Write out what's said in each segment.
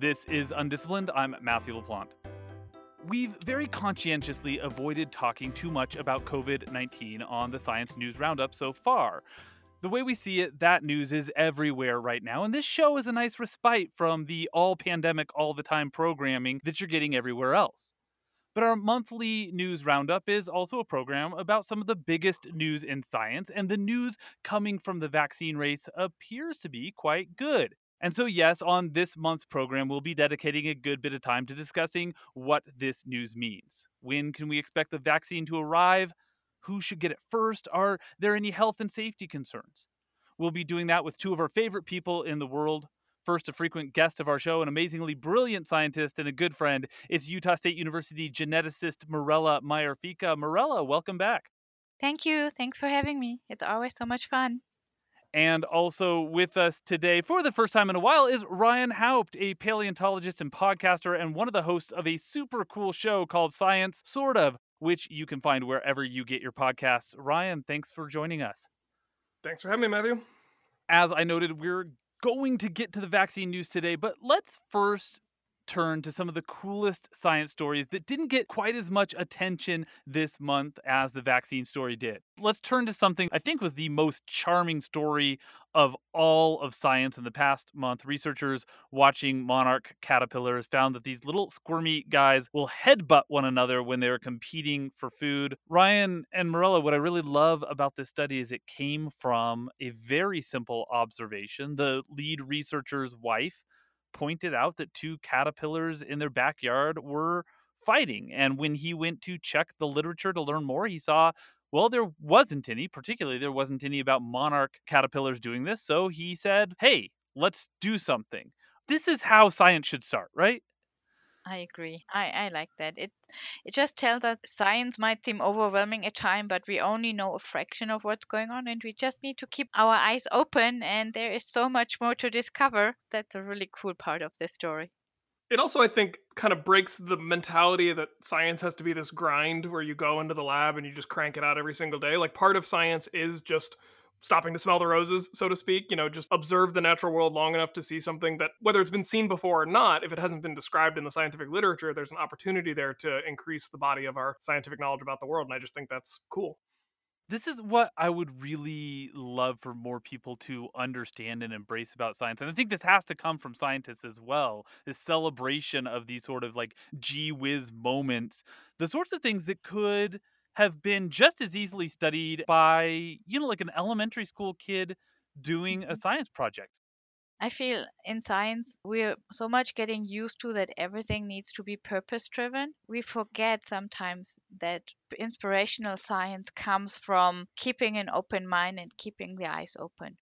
This is Undisciplined. I'm Matthew LaPlante. We've very conscientiously avoided talking too much about COVID 19 on the Science News Roundup so far. The way we see it, that news is everywhere right now, and this show is a nice respite from the all pandemic, all the time programming that you're getting everywhere else. But our monthly news roundup is also a program about some of the biggest news in science, and the news coming from the vaccine race appears to be quite good. And so, yes, on this month's program, we'll be dedicating a good bit of time to discussing what this news means. When can we expect the vaccine to arrive? Who should get it first? Are there any health and safety concerns? We'll be doing that with two of our favorite people in the world. First, a frequent guest of our show, an amazingly brilliant scientist and a good friend, is Utah State University geneticist Mirella Meyer-Ficca. Mirella, welcome back. Thank you. Thanks for having me. It's always so much fun. And also with us today, for the first time in a while, is Ryan Haupt, a paleontologist and podcaster, and one of the hosts of a super cool show called Science Sort of, which you can find wherever you get your podcasts. Ryan, thanks for joining us. Thanks for having me, Matthew. As I noted, we're going to get to the vaccine news today, but let's first turn to some of the coolest science stories that didn't get quite as much attention this month as the vaccine story did. Let's turn to something I think was the most charming story of all of science in the past month. Researchers watching monarch caterpillars found that these little squirmy guys will headbutt one another when they're competing for food. Ryan and Mirella, what I really love about this study is it came from a very simple observation. The lead researcher's wife pointed out that two caterpillars in their backyard were fighting. And when he went to check the literature to learn more, he saw, well, there wasn't any, particularly, there wasn't any about monarch caterpillars doing this. So he said, hey, let's do something. This is how science should start, right? I agree. I, I like that. It it just tells us science might seem overwhelming at time, but we only know a fraction of what's going on, and we just need to keep our eyes open. And there is so much more to discover. That's a really cool part of this story. It also, I think, kind of breaks the mentality that science has to be this grind where you go into the lab and you just crank it out every single day. Like part of science is just stopping to smell the roses, so to speak. You know, just observe the natural world long enough to see something that, whether it's been seen before or not, if it hasn't been described in the scientific literature, there's an opportunity there to increase the body of our scientific knowledge about the world. And I just think that's cool. This is what I would really love for more people to understand and embrace about science. And I think this has to come from scientists as well. This celebration of these sort of like gee whiz moments, the sorts of things that could have been just as easily studied by, you know, like an elementary school kid doing a Mhm. science project. I feel in science we're so much getting used to that everything needs to be purpose driven. We forget sometimes that inspirational science comes from keeping an open mind and keeping the eyes open.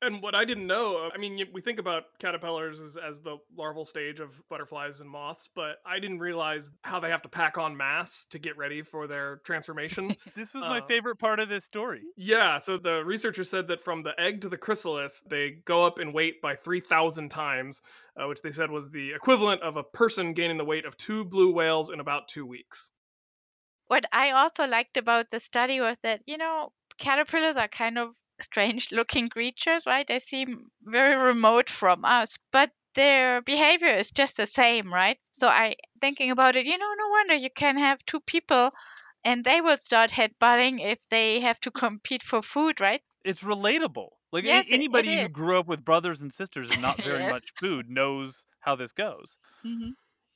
And what I didn't know, I mean, we think about caterpillars as, as the larval stage of butterflies and moths, but I didn't realize how they have to pack on mass to get ready for their transformation. This was my Uh, favorite part of this story. Yeah, so the researchers said that from the egg to the chrysalis, they go up in weight by 3,000 times, uh, which they said was the equivalent of a person gaining the weight of two blue whales in about two weeks. What I also liked about the study was that, you know, caterpillars are kind of strange looking creatures, right? They seem very remote from us, but their behavior is just the same, right? So I thinking about it, you know, no wonder you can have two people and they will start headbutting if they have to compete for food, right? It's relatable. Like Yes, it- it anybody who grew up with brothers and sisters and not very Yes. much food knows how this goes. hmm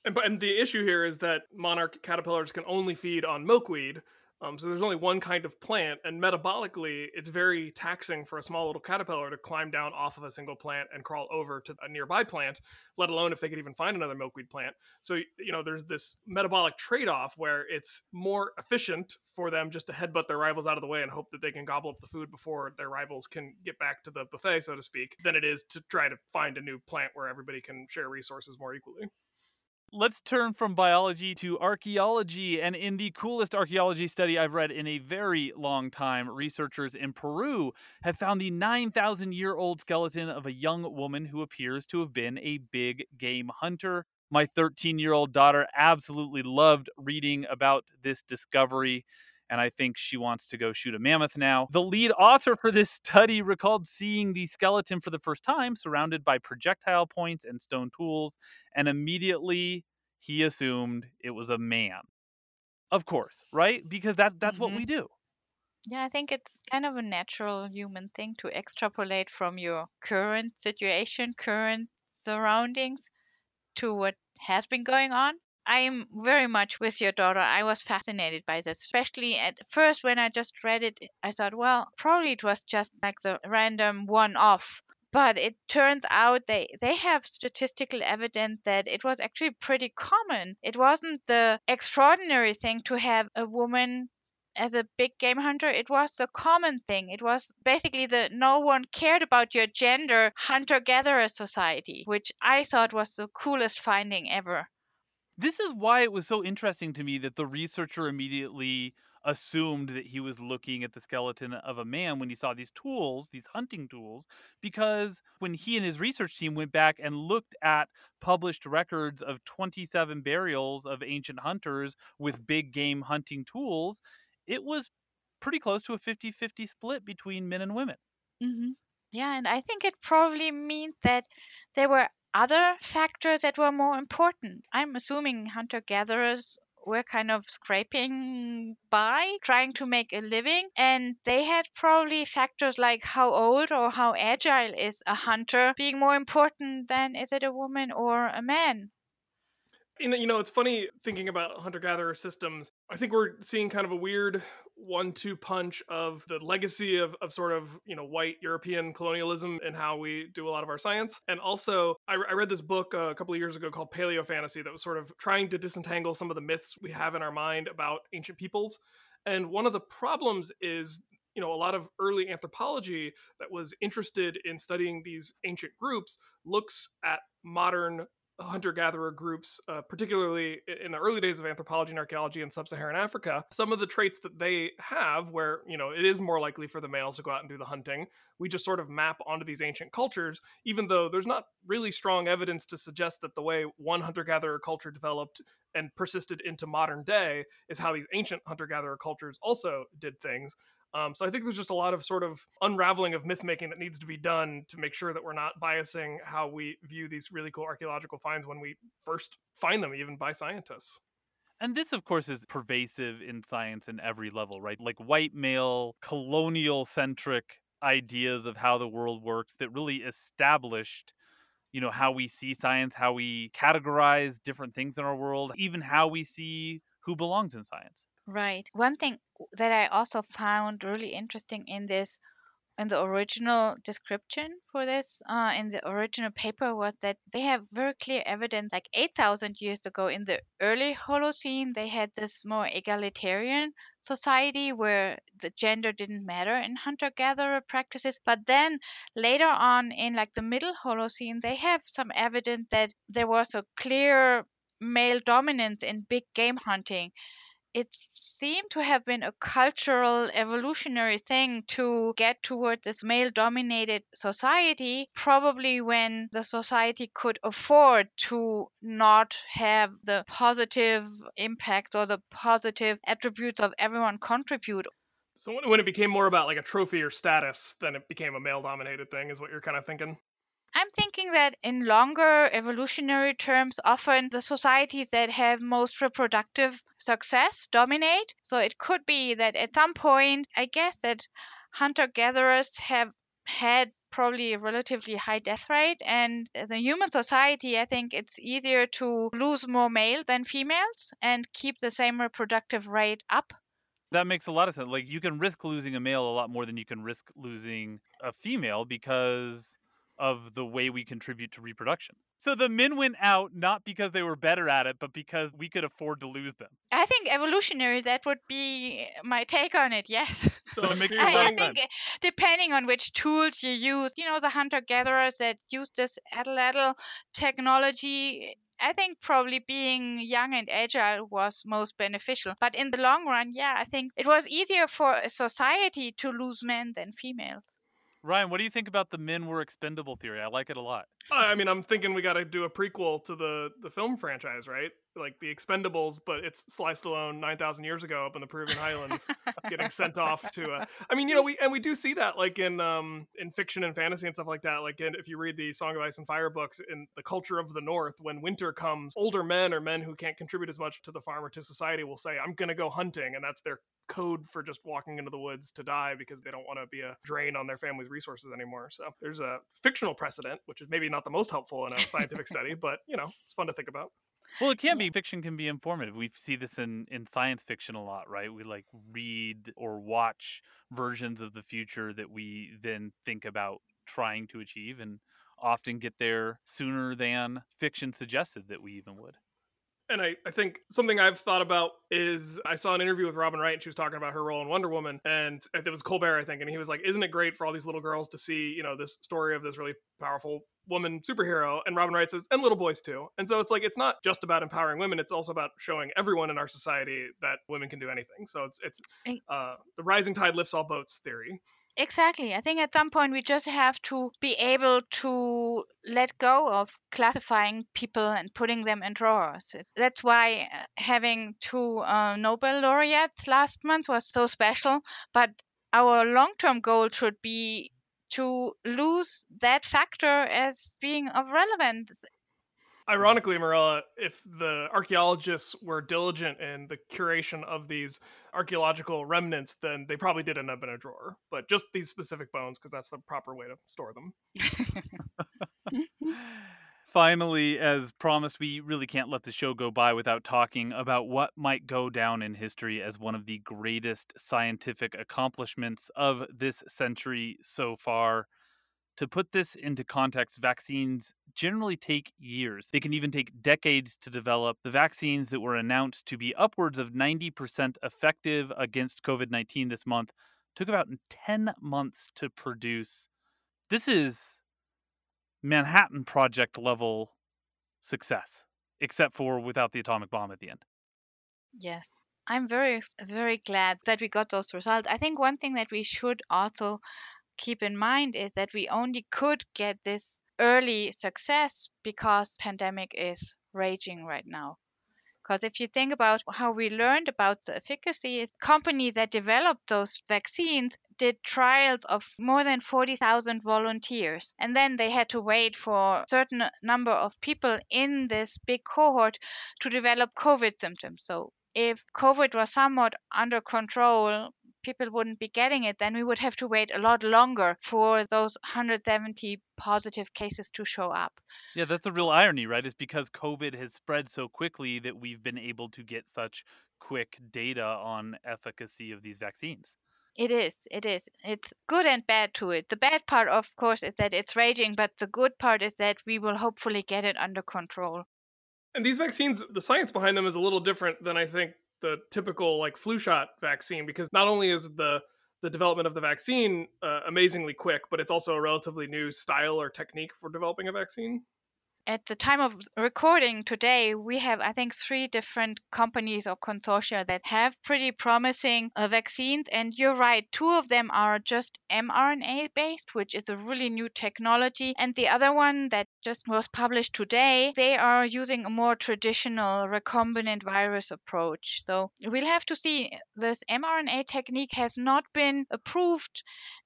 And, but, and the issue here is that monarch caterpillars can only feed on milkweed. Um, so there's only one kind of plant, and metabolically, it's very taxing for a small little caterpillar to climb down off of a single plant and crawl over to a nearby plant, let alone if they could even find another milkweed plant. So, you know, there's this metabolic trade off where it's more efficient for them just to headbutt their rivals out of the way and hope that they can gobble up the food before their rivals can get back to the buffet, so to speak, than it is to try to find a new plant where everybody can share resources more equally. Let's turn from biology to archaeology. And in the coolest archaeology study I've read in a very long time, researchers in Peru have found the 9,000 year old skeleton of a young woman who appears to have been a big game hunter. My 13 year old daughter absolutely loved reading about this discovery. And I think she wants to go shoot a mammoth now. The lead author for this study recalled seeing the skeleton for the first time surrounded by projectile points and stone tools, and immediately he assumed it was a man. Of course, right? Because that that's mm-hmm. what we do. Yeah, I think it's kind of a natural human thing to extrapolate from your current situation, current surroundings to what has been going on. I am very much with your daughter. I was fascinated by this, especially at first when I just read it. I thought, well, probably it was just like the random one off. But it turns out they, they have statistical evidence that it was actually pretty common. It wasn't the extraordinary thing to have a woman as a big game hunter, it was the common thing. It was basically the no one cared about your gender hunter gatherer society, which I thought was the coolest finding ever. This is why it was so interesting to me that the researcher immediately assumed that he was looking at the skeleton of a man when he saw these tools, these hunting tools, because when he and his research team went back and looked at published records of 27 burials of ancient hunters with big game hunting tools, it was pretty close to a 50 50 split between men and women. Mm-hmm. Yeah, and I think it probably means that there were other factors that were more important. I'm assuming hunter gatherers were kind of scraping by, trying to make a living, and they had probably factors like how old or how agile is a hunter being more important than is it a woman or a man. You know, it's funny thinking about hunter gatherer systems. I think we're seeing kind of a weird one two punch of the legacy of, of sort of, you know, white European colonialism and how we do a lot of our science. And also, I, I read this book uh, a couple of years ago called Paleo Fantasy that was sort of trying to disentangle some of the myths we have in our mind about ancient peoples. And one of the problems is you know a lot of early anthropology that was interested in studying these ancient groups looks at modern hunter gatherer groups, uh, particularly in the early days of anthropology and archaeology in sub Saharan Africa, some of the traits that they have, where, you know, it is more likely for the males to go out and do the hunting, we just sort of map onto these ancient cultures, even though there's not really strong evidence to suggest that the way one hunter gatherer culture developed and persisted into modern day is how these ancient hunter gatherer cultures also did things. Um, so I think there's just a lot of sort of unraveling of myth making that needs to be done to make sure that we're not biasing how we view these really cool archaeological finds when we first find them, even by scientists. And this, of course, is pervasive in science in every level, right? Like white male, colonial centric ideas of how the world works that really established you know how we see science how we categorize different things in our world even how we see who belongs in science Right. One thing that I also found really interesting in this, in the original description for this, uh, in the original paper, was that they have very clear evidence, like 8,000 years ago in the early Holocene, they had this more egalitarian society where the gender didn't matter in hunter gatherer practices. But then later on in like the middle Holocene, they have some evidence that there was a clear male dominance in big game hunting it seemed to have been a cultural evolutionary thing to get toward this male dominated society probably when the society could afford to not have the positive impact or the positive attributes of everyone contribute. So when it became more about like a trophy or status then it became a male dominated thing is what you're kind of thinking I'm thinking that in longer evolutionary terms, often the societies that have most reproductive success dominate. So it could be that at some point, I guess that hunter gatherers have had probably a relatively high death rate. And as a human society, I think it's easier to lose more male than females and keep the same reproductive rate up. That makes a lot of sense. Like you can risk losing a male a lot more than you can risk losing a female because of the way we contribute to reproduction. So the men went out not because they were better at it, but because we could afford to lose them. I think evolutionary, that would be my take on it, yes. So I, I think depending on which tools you use, you know, the hunter gatherers that use this atlatl technology, I think probably being young and agile was most beneficial. But in the long run, yeah, I think it was easier for a society to lose men than females. Ryan, what do you think about the men were expendable theory? I like it a lot. I mean, I'm thinking we got to do a prequel to the the film franchise, right? Like the Expendables, but it's Sly Stallone nine thousand years ago up in the Peruvian highlands, getting sent off to. Uh, I mean, you know, we and we do see that like in um in fiction and fantasy and stuff like that. Like in, if you read the Song of Ice and Fire books, in the culture of the North, when winter comes, older men or men who can't contribute as much to the farm or to society will say, "I'm gonna go hunting," and that's their code for just walking into the woods to die because they don't want to be a drain on their family's resources anymore. So there's a fictional precedent, which is maybe not the most helpful in a scientific study, but you know, it's fun to think about. Well, it can be fiction can be informative. We see this in in science fiction a lot, right? We like read or watch versions of the future that we then think about trying to achieve and often get there sooner than fiction suggested that we even would and I, I think something I've thought about is I saw an interview with Robin Wright and she was talking about her role in Wonder Woman and it was Colbert I think and he was like isn't it great for all these little girls to see you know this story of this really powerful woman superhero and Robin Wright says and little boys too and so it's like it's not just about empowering women it's also about showing everyone in our society that women can do anything so it's it's uh, the rising tide lifts all boats theory Exactly. I think at some point we just have to be able to let go of classifying people and putting them in drawers. That's why uh, having two uh, Nobel laureates last month was so special. But our long term goal should be to lose that factor as being of relevance Ironically, Mirella, if the archaeologists were diligent in the curation of these archaeological remnants, then they probably did end up in a drawer. But just these specific bones, because that's the proper way to store them. Finally, as promised, we really can't let the show go by without talking about what might go down in history as one of the greatest scientific accomplishments of this century so far. To put this into context, vaccines generally take years. They can even take decades to develop. The vaccines that were announced to be upwards of 90% effective against COVID 19 this month took about 10 months to produce. This is Manhattan Project level success, except for without the atomic bomb at the end. Yes. I'm very, very glad that we got those results. I think one thing that we should also keep in mind is that we only could get this early success because pandemic is raging right now because if you think about how we learned about the efficacy company that developed those vaccines did trials of more than 40,000 volunteers and then they had to wait for a certain number of people in this big cohort to develop covid symptoms so if covid was somewhat under control people wouldn't be getting it, then we would have to wait a lot longer for those 170 positive cases to show up. Yeah, that's the real irony, right? Is because COVID has spread so quickly that we've been able to get such quick data on efficacy of these vaccines. It is. It is. It's good and bad to it. The bad part, of course, is that it's raging, but the good part is that we will hopefully get it under control. And these vaccines, the science behind them is a little different than I think the typical like flu shot vaccine because not only is the the development of the vaccine uh, amazingly quick, but it's also a relatively new style or technique for developing a vaccine at the time of recording today, we have, I think, three different companies or consortia that have pretty promising uh, vaccines. And you're right, two of them are just mRNA based, which is a really new technology. And the other one that just was published today, they are using a more traditional recombinant virus approach. So we'll have to see. This mRNA technique has not been approved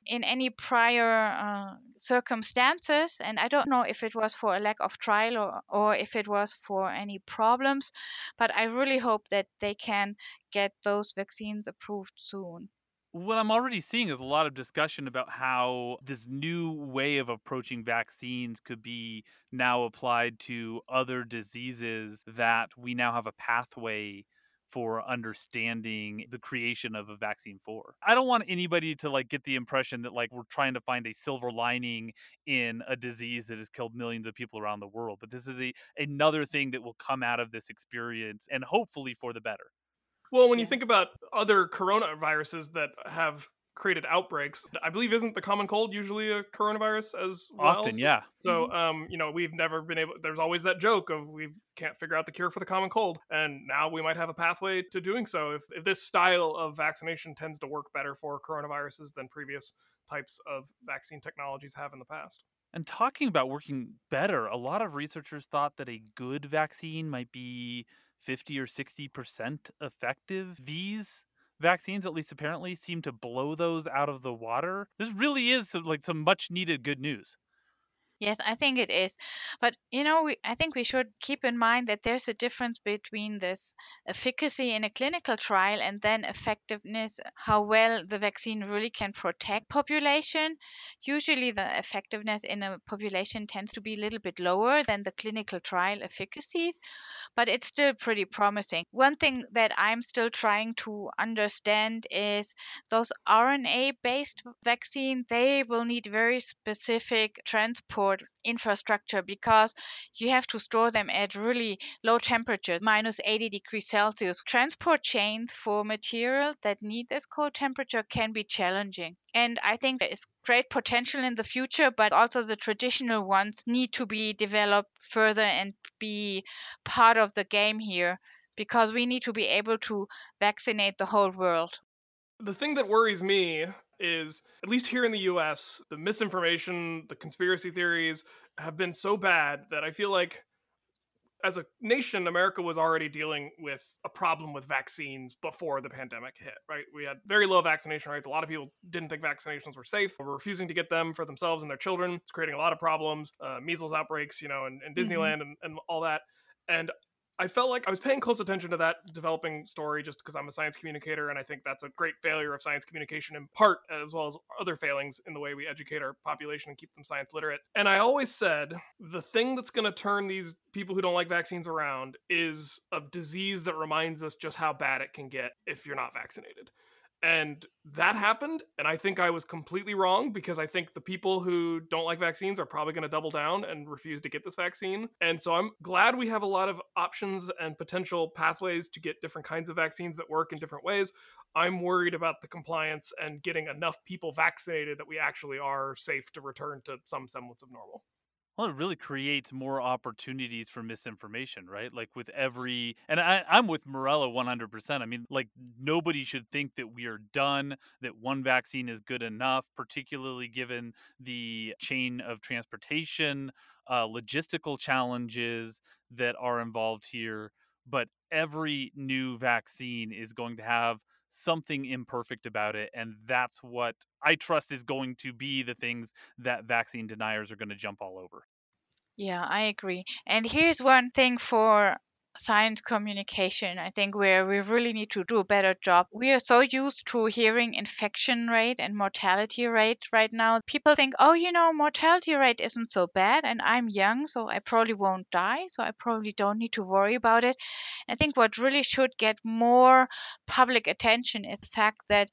in any prior uh, circumstances. And I don't know if it was for a lack of trial or, or if it was for any problems, but I really hope that they can get those vaccines approved soon. What I'm already seeing is a lot of discussion about how this new way of approaching vaccines could be now applied to other diseases that we now have a pathway for understanding the creation of a vaccine for. I don't want anybody to like get the impression that like we're trying to find a silver lining in a disease that has killed millions of people around the world, but this is a another thing that will come out of this experience and hopefully for the better. Well, when you think about other coronaviruses that have created outbreaks. I believe isn't the common cold usually a coronavirus as well? Often, yeah. So, mm-hmm. um, you know, we've never been able. There's always that joke of we can't figure out the cure for the common cold, and now we might have a pathway to doing so. If if this style of vaccination tends to work better for coronaviruses than previous types of vaccine technologies have in the past. And talking about working better, a lot of researchers thought that a good vaccine might be 50 or 60% effective. These vaccines, at least apparently, seem to blow those out of the water. This really is some, like some much needed good news. Yes, I think it is. But you know, we, I think we should keep in mind that there's a difference between this efficacy in a clinical trial and then effectiveness, how well the vaccine really can protect population. Usually the effectiveness in a population tends to be a little bit lower than the clinical trial efficacies, but it's still pretty promising. One thing that I'm still trying to understand is those RNA-based vaccine, they will need very specific transport infrastructure because you have to store them at really low temperature, minus 80 degrees Celsius. Transport chains for material that need this cold temperature can be challenging. And I think there is great potential in the future, but also the traditional ones need to be developed further and be part of the game here because we need to be able to vaccinate the whole world. The thing that worries me is at least here in the US, the misinformation, the conspiracy theories have been so bad that I feel like as a nation, America was already dealing with a problem with vaccines before the pandemic hit, right? We had very low vaccination rates. A lot of people didn't think vaccinations were safe, were refusing to get them for themselves and their children. It's creating a lot of problems, uh, measles outbreaks, you know, in, in mm-hmm. Disneyland and, and all that. And I felt like I was paying close attention to that developing story just because I'm a science communicator, and I think that's a great failure of science communication in part, as well as other failings in the way we educate our population and keep them science literate. And I always said the thing that's going to turn these people who don't like vaccines around is a disease that reminds us just how bad it can get if you're not vaccinated. And that happened. And I think I was completely wrong because I think the people who don't like vaccines are probably going to double down and refuse to get this vaccine. And so I'm glad we have a lot of options and potential pathways to get different kinds of vaccines that work in different ways. I'm worried about the compliance and getting enough people vaccinated that we actually are safe to return to some semblance of normal. Well, it really creates more opportunities for misinformation, right? Like with every, and I, I'm with Mirella 100%. I mean, like nobody should think that we are done, that one vaccine is good enough, particularly given the chain of transportation, uh, logistical challenges that are involved here. But every new vaccine is going to have something imperfect about it and that's what i trust is going to be the things that vaccine deniers are going to jump all over. Yeah i agree and here's one thing for science communication i think where we really need to do a better job. We are so used to hearing infection rate and mortality rate right now. People think oh you know mortality rate isn't so bad and i'm young so i probably won't die so i probably don't need to worry about it. I think what really should get more public attention is the fact that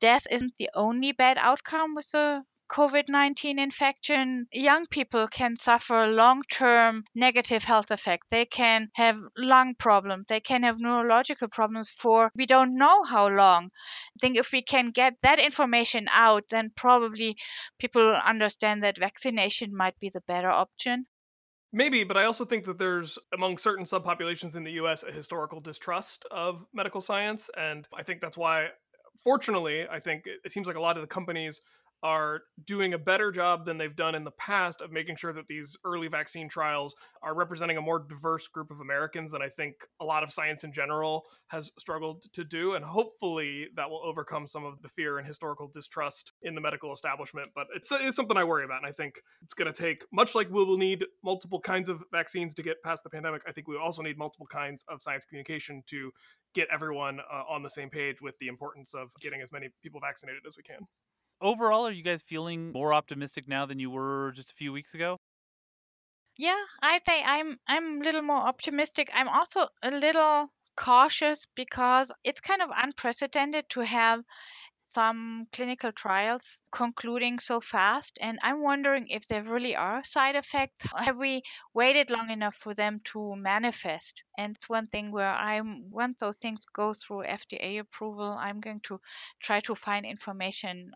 death isn't the only bad outcome with the COVID 19 infection, young people can suffer long term negative health effects. They can have lung problems, they can have neurological problems for we don't know how long. I think if we can get that information out, then probably people understand that vaccination might be the better option. Maybe, but I also think that there's, among certain subpopulations in the US, a historical distrust of medical science. And I think that's why, fortunately, I think it seems like a lot of the companies are doing a better job than they've done in the past of making sure that these early vaccine trials are representing a more diverse group of Americans than I think a lot of science in general has struggled to do. And hopefully that will overcome some of the fear and historical distrust in the medical establishment. But it's, it's something I worry about. And I think it's going to take, much like we will need multiple kinds of vaccines to get past the pandemic, I think we also need multiple kinds of science communication to get everyone uh, on the same page with the importance of getting as many people vaccinated as we can overall, are you guys feeling more optimistic now than you were just a few weeks ago? Yeah, I'd say I'm I'm a little more optimistic. I'm also a little cautious because it's kind of unprecedented to have some clinical trials concluding so fast and i'm wondering if there really are side effects have we waited long enough for them to manifest and it's one thing where i'm once those things go through fda approval i'm going to try to find information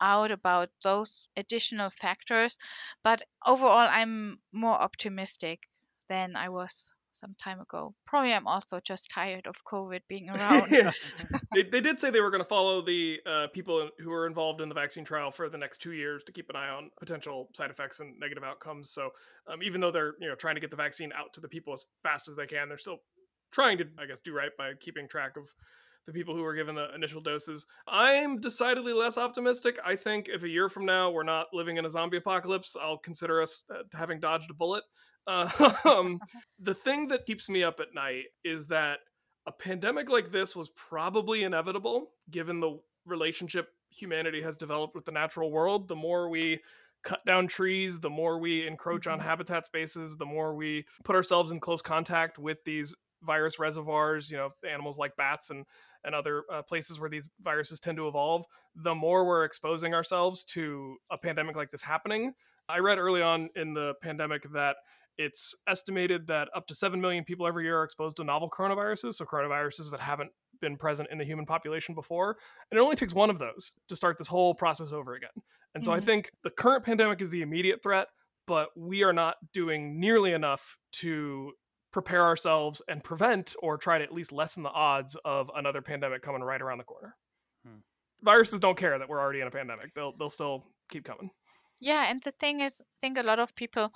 out about those additional factors. But overall, I'm more optimistic than I was some time ago. Probably I'm also just tired of COVID being around. yeah. they, they, did say they were going to follow the uh, people who were involved in the vaccine trial for the next two years to keep an eye on potential side effects and negative outcomes. So um, even though they're you know trying to get the vaccine out to the people as fast as they can, they're still trying to, I guess, do right by keeping track of the people who were given the initial doses. I'm decidedly less optimistic. I think if a year from now we're not living in a zombie apocalypse, I'll consider us uh, having dodged a bullet. Uh, um, the thing that keeps me up at night is that a pandemic like this was probably inevitable given the relationship humanity has developed with the natural world. The more we cut down trees, the more we encroach on mm-hmm. habitat spaces, the more we put ourselves in close contact with these virus reservoirs, you know, animals like bats and and other uh, places where these viruses tend to evolve, the more we're exposing ourselves to a pandemic like this happening. I read early on in the pandemic that it's estimated that up to 7 million people every year are exposed to novel coronaviruses, so coronaviruses that haven't been present in the human population before. And it only takes one of those to start this whole process over again. And so mm-hmm. I think the current pandemic is the immediate threat, but we are not doing nearly enough to prepare ourselves and prevent or try to at least lessen the odds of another pandemic coming right around the corner. Hmm. Viruses don't care that we're already in a pandemic. They'll they'll still keep coming. Yeah, and the thing is, I think a lot of people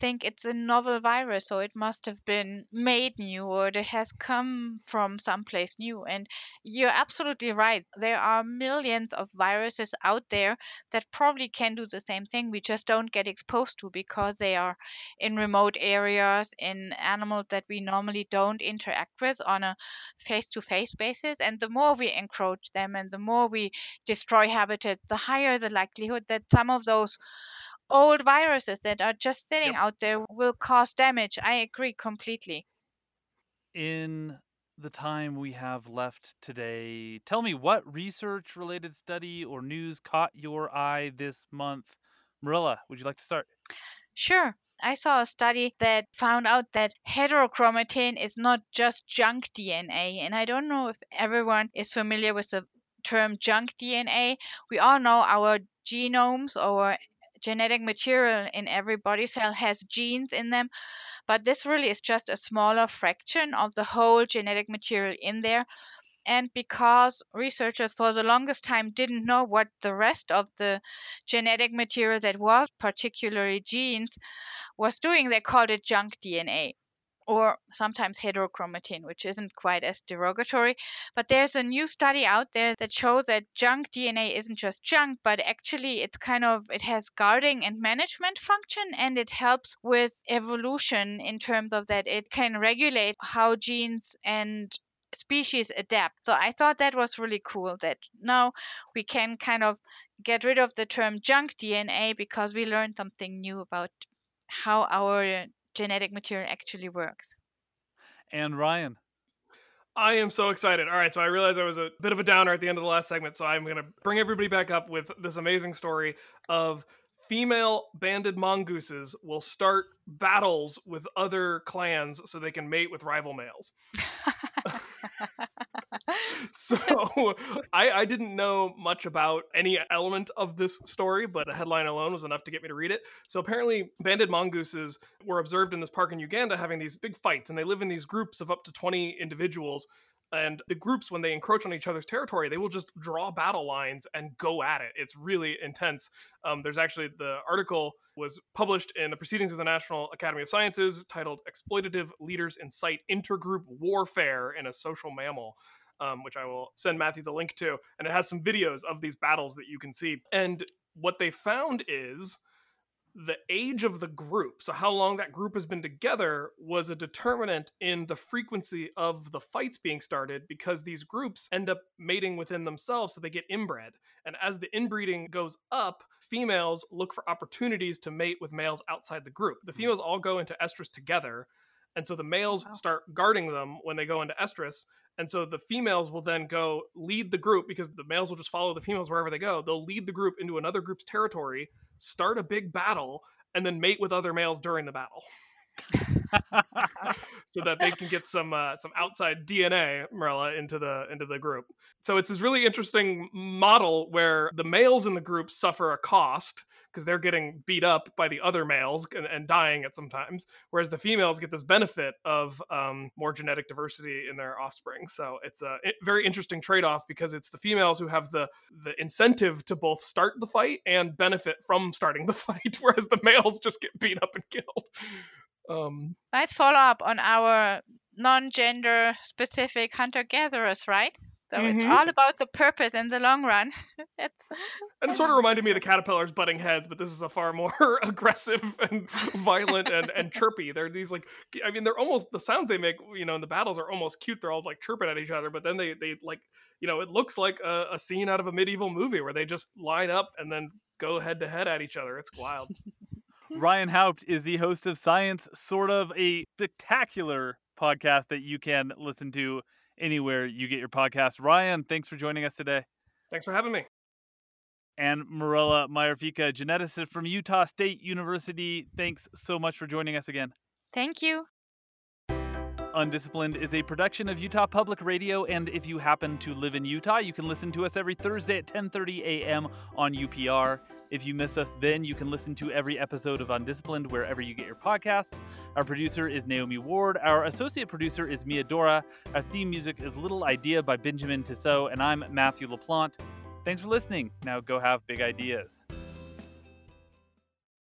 think it's a novel virus, so it must have been made new or it has come from someplace new. And you're absolutely right. There are millions of viruses out there that probably can do the same thing. We just don't get exposed to because they are in remote areas, in animals that we normally don't interact with on a face to face basis. And the more we encroach them and the more we destroy habitats, the higher the likelihood that some of those old viruses that are just sitting yep. out there will cause damage. I agree completely. In the time we have left today, tell me what research related study or news caught your eye this month? Mirella, would you like to start? Sure. I saw a study that found out that heterochromatin is not just junk DNA. And I don't know if everyone is familiar with the term junk DNA. We all know our genomes or genetic material in every body cell has genes in them, but this really is just a smaller fraction of the whole genetic material in there. And because researchers for the longest time didn't know what the rest of the genetic material that was, particularly genes, was doing, they called it junk DNA or sometimes heterochromatin, which isn't quite as derogatory. But there's a new study out there that shows that junk DNA isn't just junk, but actually it's kind of it has guarding and management function and it helps with evolution in terms of that it can regulate how genes and species adapt. So I thought that was really cool that now we can kind of get rid of the term junk DNA because we learned something new about how our genetic material actually works. And Ryan. I am so excited. All right, so I realized I was a bit of a downer at the end of the last segment, so I'm going to bring everybody back up with this amazing story of female banded mongooses will start battles with other clans so they can mate with rival males. so I, I didn't know much about any element of this story, but the headline alone was enough to get me to read it. So apparently, banded mongooses were observed in this park in Uganda having these big fights, and they live in these groups of up to 20 individuals. And the groups when they encroach on each other's territory they will just draw battle lines and go at it. It's really intense. Um, there's actually the article was published in the proceedings of the national academy of sciences titled exploitative leaders incite intergroup warfare in a social mammal um, which i will send matthew the link to and it has some videos of these battles that you can see and what they found is the age of the group, so how long that group has been together, was a determinant in the frequency of the fights being started because these groups end up mating within themselves, so they get inbred. And as the inbreeding goes up, females look for opportunities to mate with males outside the group. The hmm. females all go into estrus together, and so the males wow. start guarding them when they go into estrus. And so the females will then go lead the group because the males will just follow the females wherever they go. They'll lead the group into another group's territory, start a big battle, and then mate with other males during the battle. so that they can get some uh, some outside DNA, Mirella, into the into the group. So it's this really interesting model where the males in the group suffer a cost because they're getting beat up by the other males and, and, dying at sometimes, whereas the females get this benefit of um, more genetic diversity in their offspring. So it's a very interesting trade off because it's the females who have the the incentive to both start the fight and benefit from starting the fight, whereas the males just get beat up and killed. Um, nice follow up on our non-gender specific hunter-gatherers, right? So it's Mhm. all about the purpose in the long run. It's- And it sort of reminded me of the caterpillars butting heads, but this is a far more aggressive and violent and, and chirpy. They're these like, I mean, they're almost the sounds they make, you know, in the battles are almost cute. They're all like chirping at each other, but then they they like, you know, it looks like a, a scene out of a medieval movie where they just line up and then go head to head at each other. It's wild. Ryan Haupt is the host of Science, sort of a spectacular podcast that you can listen to anywhere you get your podcast. Ryan, thanks for joining us today. Thanks for having me. And Mirella Meyer-Ficca, geneticist from Utah State University, thanks so much for joining us again. Thank you. Undisciplined is a production of Utah Public Radio, and if you happen to live in Utah, you can listen to us every Thursday at 10:30 a.m. on UPR. If you miss us, then you can listen to every episode of Undisciplined wherever you get your podcasts. Our producer is Naomi Ward. Our associate producer is Mia Dora. Our theme music is Little Idea by Benjamin Tissot, and I'm Matthew LaPlante. Thanks for listening. Now go have big ideas.